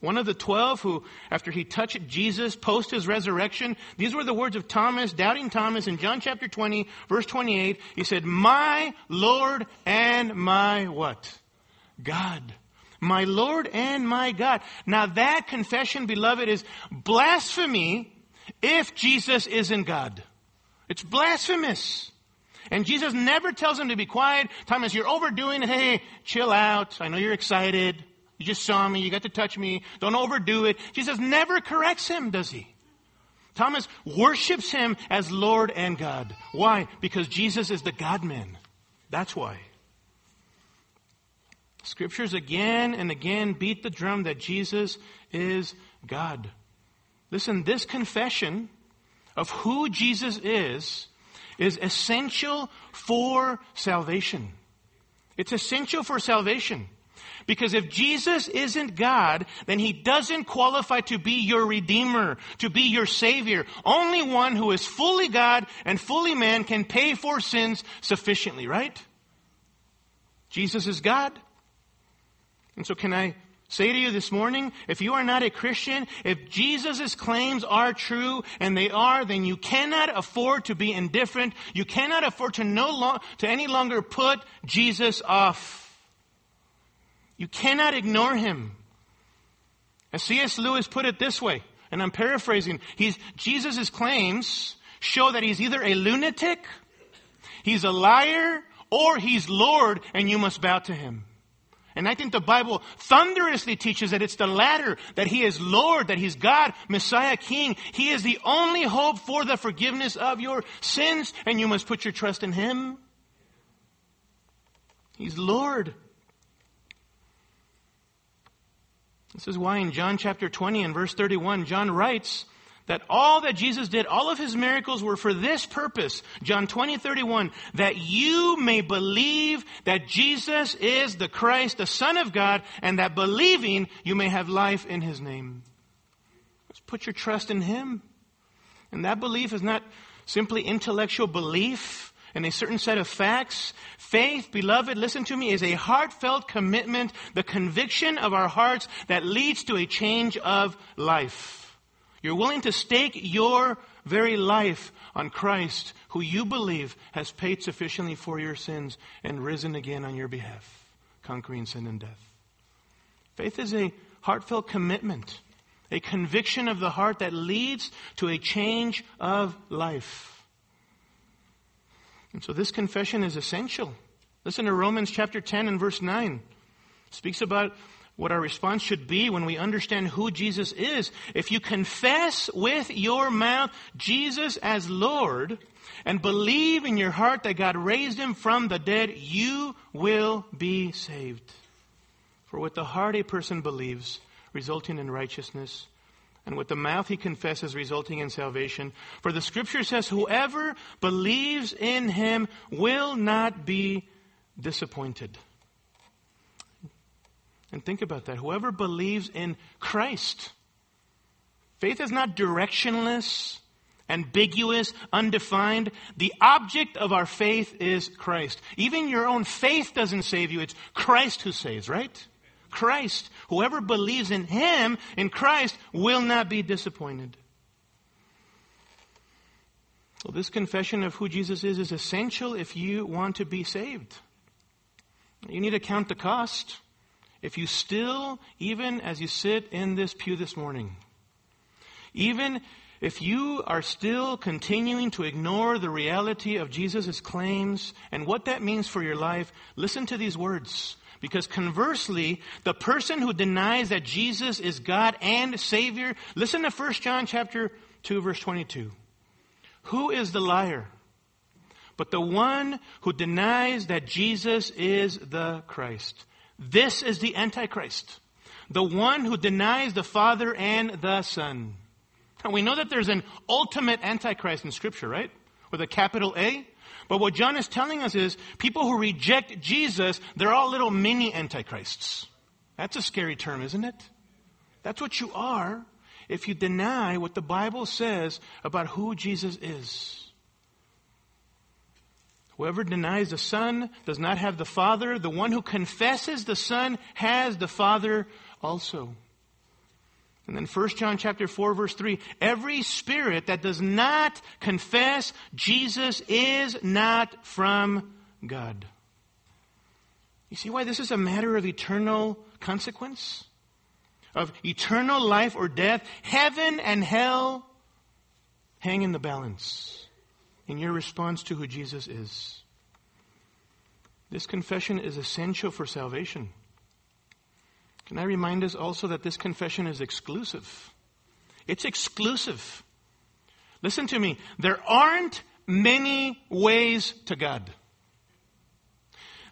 One of the twelve who, after he touched Jesus post his resurrection, these were the words of Thomas, doubting Thomas in John chapter 20, verse 28. He said, My Lord and my what? God my Lord and my God. Now that confession, beloved, is blasphemy if Jesus isn't God. It's blasphemous. And Jesus never tells him to be quiet. Thomas, you're overdoing it. Hey, chill out. I know you're excited. You just saw me. You got to touch me. Don't overdo it. Jesus never corrects him, does he? Thomas worships him as Lord and God. Why? Because Jesus is the God man. That's why. Scriptures again and again beat the drum that Jesus is God. Listen, this confession of who Jesus is is essential for salvation. It's essential for salvation. Because if Jesus isn't God, then he doesn't qualify to be your Redeemer, to be your Savior. Only one who is fully God and fully man can pay for sins sufficiently, right? Jesus is God. And so can I say to you this morning, if you are not a Christian, if Jesus' claims are true, and they are, then you cannot afford to be indifferent. You cannot afford to no lo- to any longer put Jesus off. You cannot ignore him. As C.S. Lewis put it this way, and I'm paraphrasing, he's, Jesus' claims show that he's either a lunatic, he's a liar, or he's Lord, and you must bow to him. And I think the Bible thunderously teaches that it's the latter, that He is Lord, that He's God, Messiah, King. He is the only hope for the forgiveness of your sins, and you must put your trust in Him. He's Lord. This is why in John chapter 20 and verse 31, John writes that all that Jesus did, all of his miracles were for this purpose. John 20, 31, that you may believe that Jesus is the Christ, the Son of God, and that believing you may have life in his name. Let's put your trust in him. And that belief is not simply intellectual belief in a certain set of facts. Faith, beloved, listen to me, is a heartfelt commitment, the conviction of our hearts that leads to a change of life. You're willing to stake your very life on Christ, who you believe has paid sufficiently for your sins and risen again on your behalf, conquering sin and death. Faith is a heartfelt commitment, a conviction of the heart that leads to a change of life. And so this confession is essential. Listen to Romans chapter 10 and verse 9. It speaks about what our response should be when we understand who Jesus is. If you confess with your mouth Jesus as Lord and believe in your heart that God raised him from the dead, you will be saved. For with the heart a person believes, resulting in righteousness, and with the mouth he confesses, resulting in salvation. For the scripture says, whoever believes in him will not be disappointed. And think about that. Whoever believes in Christ, faith is not directionless, ambiguous, undefined. The object of our faith is Christ. Even your own faith doesn't save you. It's Christ who saves, right? Christ. Whoever believes in Him, in Christ, will not be disappointed. Well, this confession of who Jesus is is essential if you want to be saved. You need to count the cost. If you still, even as you sit in this pew this morning, even if you are still continuing to ignore the reality of Jesus' claims and what that means for your life, listen to these words. Because conversely, the person who denies that Jesus is God and Savior, listen to 1 John chapter 2 verse 22. Who is the liar? But the one who denies that Jesus is the Christ. This is the Antichrist, the one who denies the Father and the Son. And we know that there's an ultimate Antichrist in Scripture, right? With a capital A. But what John is telling us is people who reject Jesus, they're all little mini Antichrists. That's a scary term, isn't it? That's what you are if you deny what the Bible says about who Jesus is. Whoever denies the Son does not have the Father. The one who confesses the Son has the Father also. And then 1 John chapter 4 verse 3, every spirit that does not confess Jesus is not from God. You see why this is a matter of eternal consequence? Of eternal life or death? Heaven and hell hang in the balance in your response to who Jesus is. This confession is essential for salvation. Can I remind us also that this confession is exclusive? It's exclusive. Listen to me. There aren't many ways to God.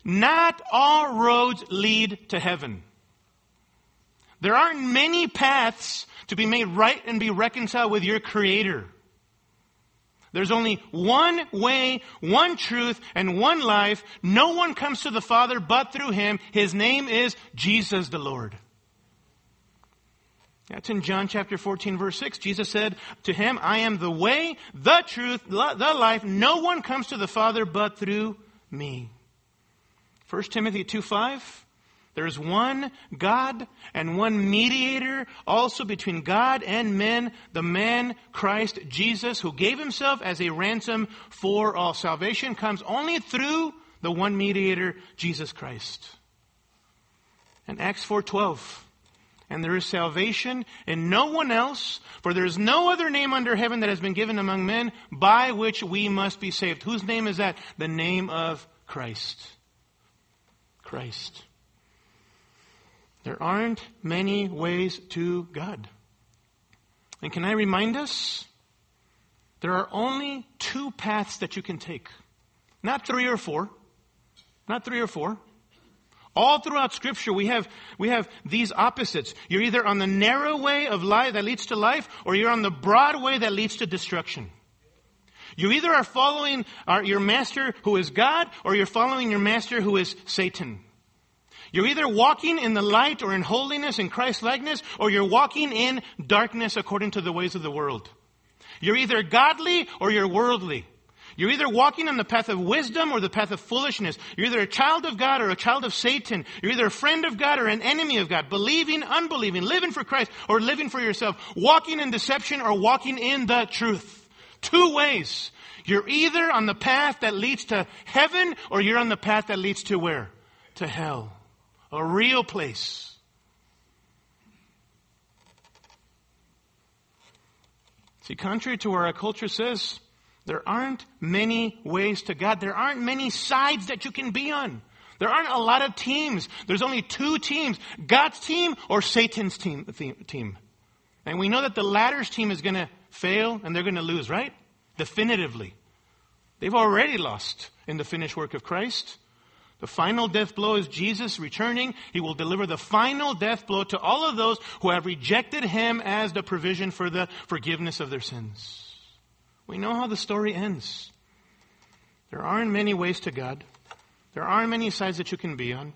Not all roads lead to heaven. There aren't many paths to be made right and be reconciled with your Creator. There's only one way, one truth, and one life. No one comes to the Father but through Him. His name is Jesus the Lord. That's in John chapter 14 verse 6. Jesus said to him, I am the way, the truth, the life. No one comes to the Father but through me. 1 Timothy 2 5. There is one God and one mediator also between God and men, the man Christ Jesus, who gave himself as a ransom for all. Salvation comes only through the one mediator, Jesus Christ. And Acts 4:12 and there is salvation in no one else, for there is no other name under heaven that has been given among men by which we must be saved. Whose name is that? The name of Christ. Christ. There aren't many ways to God. And can I remind us? There are only two paths that you can take. Not three or four. Not three or four. All throughout scripture, we have, we have these opposites. You're either on the narrow way of life that leads to life, or you're on the broad way that leads to destruction. You either are following our, your master who is God, or you're following your master who is Satan. You're either walking in the light or in holiness in Christ likeness, or you're walking in darkness according to the ways of the world. You're either godly or you're worldly. You're either walking on the path of wisdom or the path of foolishness. You're either a child of God or a child of Satan. You're either a friend of God or an enemy of God. Believing, unbelieving, living for Christ or living for yourself. Walking in deception or walking in the truth. Two ways. You're either on the path that leads to heaven or you're on the path that leads to where? To hell. A real place. See, contrary to what our culture says, there aren't many ways to God. There aren't many sides that you can be on. There aren't a lot of teams. There's only two teams God's team or Satan's team. team. And we know that the latter's team is going to fail and they're going to lose, right? Definitively. They've already lost in the finished work of Christ. The final death blow is Jesus returning. He will deliver the final death blow to all of those who have rejected him as the provision for the forgiveness of their sins. We know how the story ends. There aren't many ways to God. There aren't many sides that you can be on.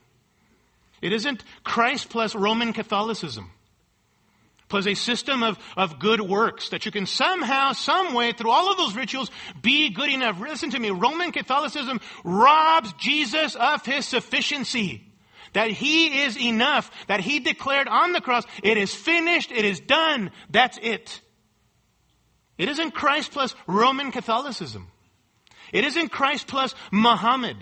It isn't Christ plus Roman Catholicism, plus a system of, of good works that you can somehow, some way, through all of those rituals, be good enough. Listen to me. Roman Catholicism robs Jesus of his sufficiency. That he is enough. That he declared on the cross, it is finished, it is done. That's it. It isn't Christ plus Roman Catholicism. It isn't Christ plus Muhammad.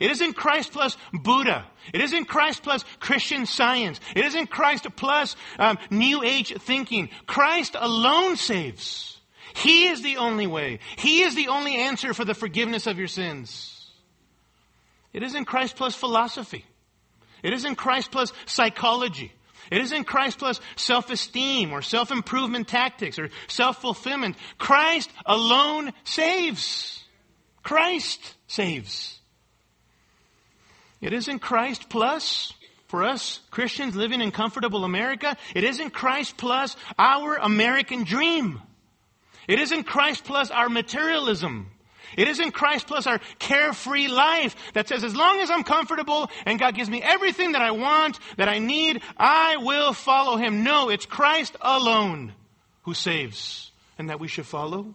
It isn't Christ plus Buddha. It isn't Christ plus Christian science. It isn't Christ plus um, New Age thinking. Christ alone saves. He is the only way. He is the only answer for the forgiveness of your sins. It isn't Christ plus philosophy. It isn't Christ plus psychology. It isn't Christ plus self-esteem or self-improvement tactics or self-fulfillment. Christ alone saves. Christ saves. It isn't Christ plus for us Christians living in comfortable America. It isn't Christ plus our American dream. It isn't Christ plus our materialism. It isn't Christ plus our carefree life that says, as long as I'm comfortable and God gives me everything that I want, that I need, I will follow Him. No, it's Christ alone who saves and that we should follow.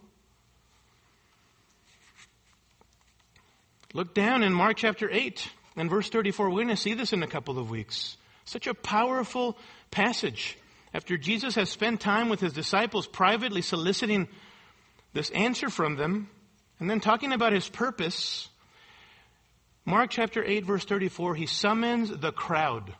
Look down in Mark chapter 8 and verse 34. We're going to see this in a couple of weeks. Such a powerful passage. After Jesus has spent time with his disciples privately soliciting this answer from them, and then talking about his purpose, Mark chapter 8, verse 34, he summons the crowd.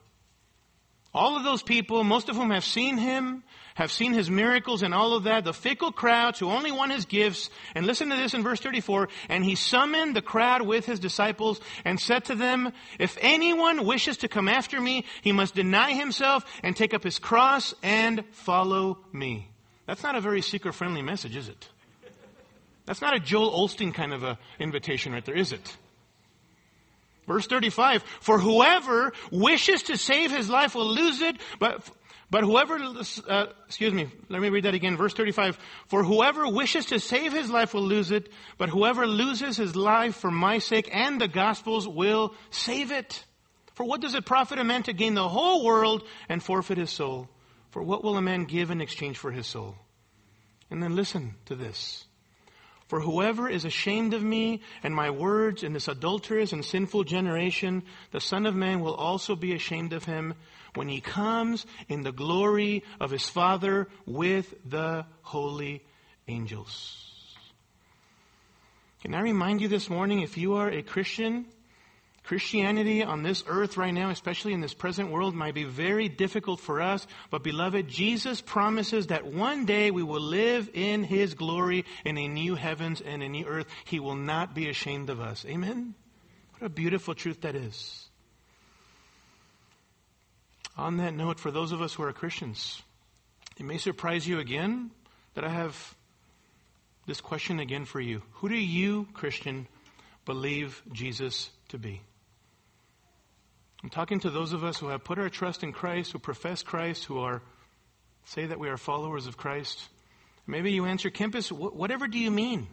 All of those people, most of whom have seen him, have seen his miracles and all of that, the fickle crowds who only want his gifts. And listen to this in verse 34. And he summoned the crowd with his disciples and said to them, If anyone wishes to come after me, he must deny himself and take up his cross and follow me. That's not a very seeker friendly message, is it? That's not a Joel Osteen kind of a invitation right there, is it? Verse 35, for whoever wishes to save his life will lose it, but, but whoever, uh, excuse me, let me read that again. Verse 35, for whoever wishes to save his life will lose it, but whoever loses his life for my sake and the gospel's will save it. For what does it profit a man to gain the whole world and forfeit his soul? For what will a man give in exchange for his soul? And then listen to this. For whoever is ashamed of me and my words in this adulterous and sinful generation, the Son of Man will also be ashamed of him when he comes in the glory of his Father with the holy angels. Can I remind you this morning, if you are a Christian, Christianity on this earth right now, especially in this present world, might be very difficult for us. But beloved, Jesus promises that one day we will live in His glory in a new heavens and a new earth. He will not be ashamed of us. Amen? What a beautiful truth that is. On that note, for those of us who are Christians, it may surprise you again that I have this question again for you. Who do you, Christian, believe Jesus to be? I'm talking to those of us who have put our trust in Christ, who profess Christ, who are say that we are followers of Christ. Maybe you answer, Kempis, whatever do you mean?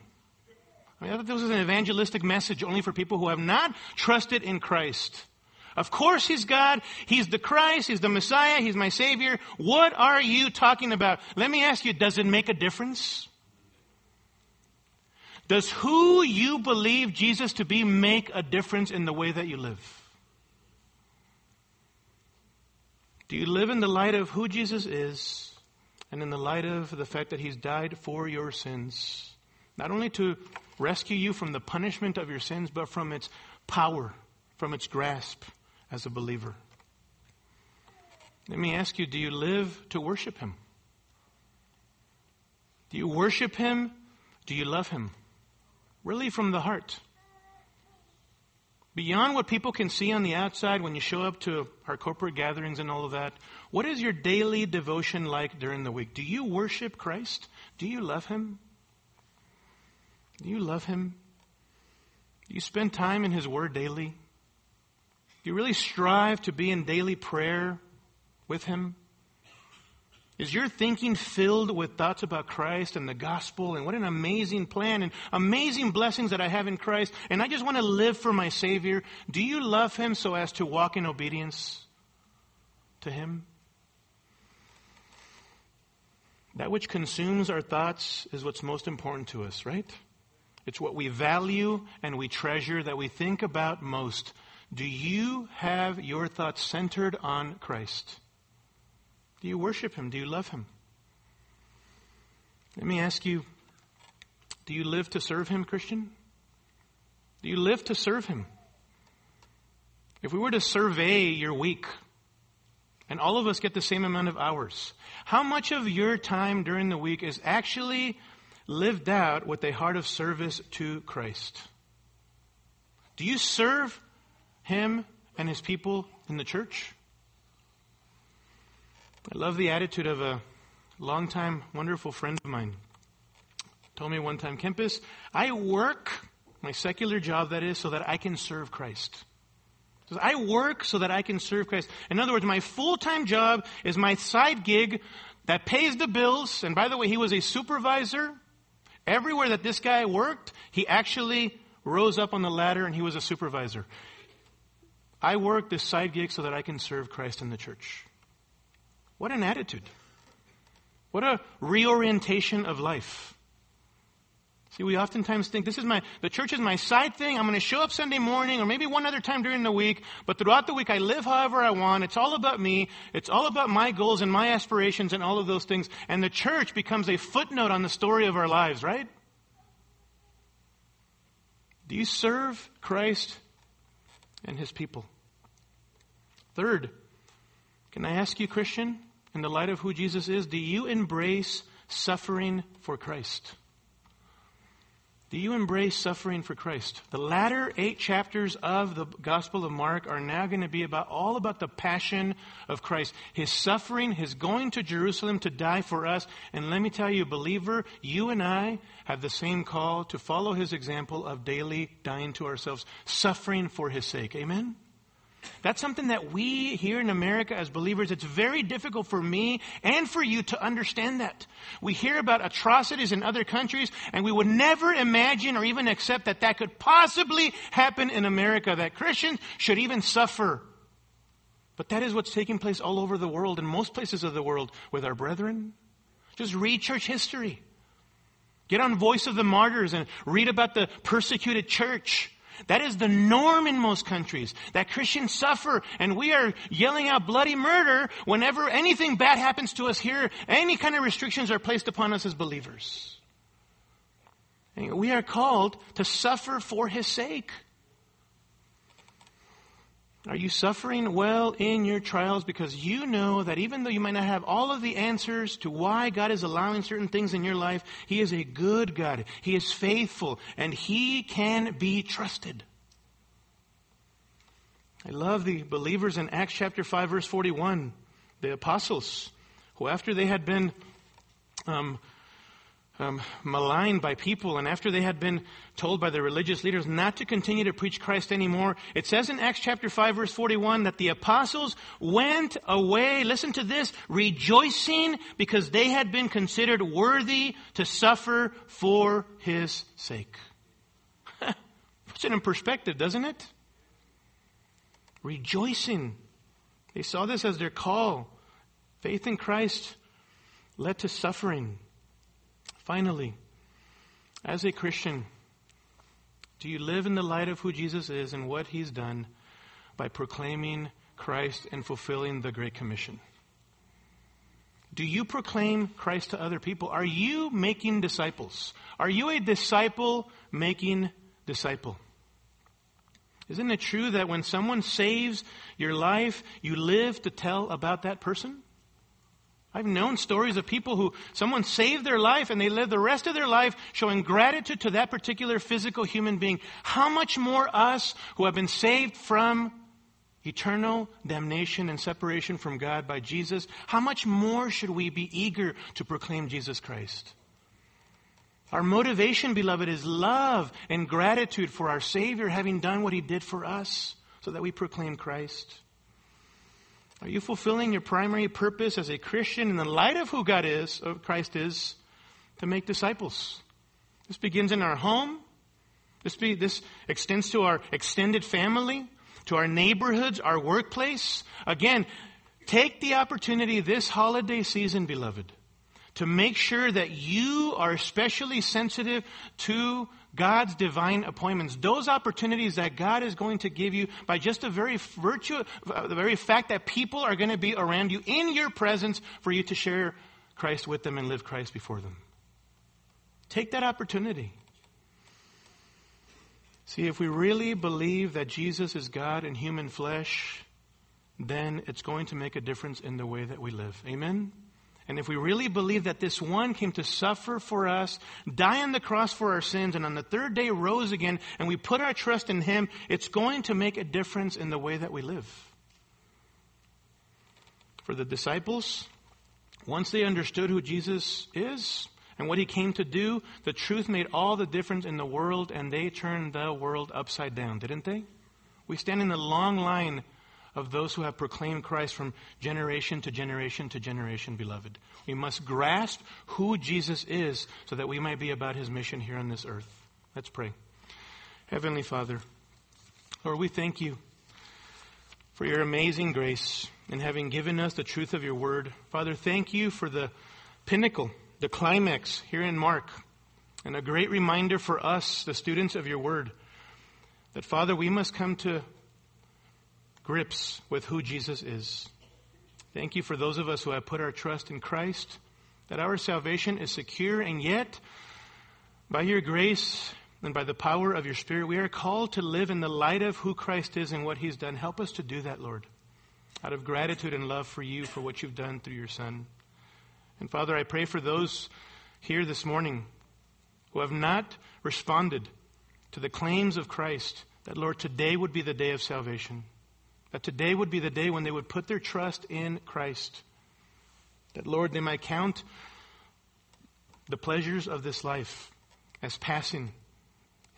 I, mean, I thought this was an evangelistic message only for people who have not trusted in Christ. Of course He's God. He's the Christ. He's the Messiah. He's my Savior. What are you talking about? Let me ask you, does it make a difference? Does who you believe Jesus to be make a difference in the way that you live? Do you live in the light of who Jesus is and in the light of the fact that He's died for your sins? Not only to rescue you from the punishment of your sins, but from its power, from its grasp as a believer. Let me ask you do you live to worship Him? Do you worship Him? Do you love Him? Really from the heart. Beyond what people can see on the outside when you show up to our corporate gatherings and all of that, what is your daily devotion like during the week? Do you worship Christ? Do you love Him? Do you love Him? Do you spend time in His Word daily? Do you really strive to be in daily prayer with Him? Is your thinking filled with thoughts about Christ and the gospel and what an amazing plan and amazing blessings that I have in Christ and I just want to live for my Savior? Do you love Him so as to walk in obedience to Him? That which consumes our thoughts is what's most important to us, right? It's what we value and we treasure that we think about most. Do you have your thoughts centered on Christ? Do you worship Him? Do you love Him? Let me ask you do you live to serve Him, Christian? Do you live to serve Him? If we were to survey your week, and all of us get the same amount of hours, how much of your time during the week is actually lived out with a heart of service to Christ? Do you serve Him and His people in the church? I love the attitude of a longtime wonderful friend of mine. Told me one time, Kempis, I work, my secular job that is, so that I can serve Christ. I work so that I can serve Christ. In other words, my full-time job is my side gig that pays the bills. And by the way, he was a supervisor Everywhere that this guy worked, he actually rose up on the ladder and he was a supervisor. I work this side gig so that I can serve Christ in the church. What an attitude. What a reorientation of life. See, we oftentimes think this is my, the church is my side thing. I'm going to show up Sunday morning or maybe one other time during the week, but throughout the week I live however I want. It's all about me. It's all about my goals and my aspirations and all of those things. And the church becomes a footnote on the story of our lives, right? Do you serve Christ and his people? Third, can I ask you, Christian, in the light of who Jesus is, do you embrace suffering for Christ? Do you embrace suffering for Christ? The latter eight chapters of the Gospel of Mark are now going to be about all about the passion of Christ. His suffering, his going to Jerusalem to die for us. And let me tell you, believer, you and I have the same call to follow his example of daily dying to ourselves, suffering for his sake. Amen? That's something that we here in America as believers, it's very difficult for me and for you to understand that. We hear about atrocities in other countries and we would never imagine or even accept that that could possibly happen in America, that Christians should even suffer. But that is what's taking place all over the world, in most places of the world, with our brethren. Just read church history. Get on Voice of the Martyrs and read about the persecuted church. That is the norm in most countries, that Christians suffer and we are yelling out bloody murder whenever anything bad happens to us here, any kind of restrictions are placed upon us as believers. We are called to suffer for His sake. Are you suffering well in your trials because you know that even though you might not have all of the answers to why God is allowing certain things in your life, He is a good God. He is faithful and He can be trusted. I love the believers in Acts chapter 5 verse 41, the apostles, who after they had been um, um, maligned by people, and after they had been told by the religious leaders not to continue to preach Christ anymore, it says in Acts chapter 5 verse 41 that the apostles went away, listen to this, rejoicing because they had been considered worthy to suffer for his sake. Puts it in perspective, doesn't it? Rejoicing. They saw this as their call. Faith in Christ led to suffering. Finally, as a Christian, do you live in the light of who Jesus is and what he's done by proclaiming Christ and fulfilling the Great Commission? Do you proclaim Christ to other people? Are you making disciples? Are you a disciple making disciple? Isn't it true that when someone saves your life, you live to tell about that person? I've known stories of people who someone saved their life and they live the rest of their life showing gratitude to that particular physical human being. How much more us who have been saved from eternal damnation and separation from God by Jesus, how much more should we be eager to proclaim Jesus Christ? Our motivation, beloved, is love and gratitude for our Savior having done what He did for us so that we proclaim Christ. Are you fulfilling your primary purpose as a Christian in the light of who God is, of Christ is, to make disciples? This begins in our home. This, be, this extends to our extended family, to our neighborhoods, our workplace. Again, take the opportunity this holiday season, beloved, to make sure that you are especially sensitive to God's divine appointments, those opportunities that God is going to give you by just the very virtue, uh, the very fact that people are going to be around you in your presence for you to share Christ with them and live Christ before them. Take that opportunity. See, if we really believe that Jesus is God in human flesh, then it's going to make a difference in the way that we live. Amen? And if we really believe that this one came to suffer for us, die on the cross for our sins, and on the third day rose again, and we put our trust in him, it's going to make a difference in the way that we live. For the disciples, once they understood who Jesus is and what he came to do, the truth made all the difference in the world, and they turned the world upside down, didn't they? We stand in the long line of those who have proclaimed Christ from generation to generation to generation, beloved. We must grasp who Jesus is so that we might be about his mission here on this earth. Let's pray. Heavenly Father, Lord, we thank you for your amazing grace in having given us the truth of your word. Father, thank you for the pinnacle, the climax here in Mark, and a great reminder for us, the students of your word, that Father, we must come to grips with who Jesus is. Thank you for those of us who have put our trust in Christ, that our salvation is secure, and yet, by your grace and by the power of your Spirit, we are called to live in the light of who Christ is and what He's done. Help us to do that, Lord, out of gratitude and love for you, for what you've done through your Son. And Father, I pray for those here this morning who have not responded to the claims of Christ, that, Lord, today would be the day of salvation. That today would be the day when they would put their trust in Christ. That, Lord, they might count the pleasures of this life as passing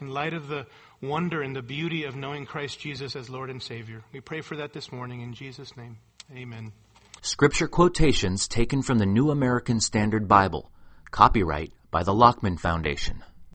in light of the wonder and the beauty of knowing Christ Jesus as Lord and Savior. We pray for that this morning in Jesus' name. Amen. Scripture quotations taken from the New American Standard Bible. Copyright by the Lockman Foundation.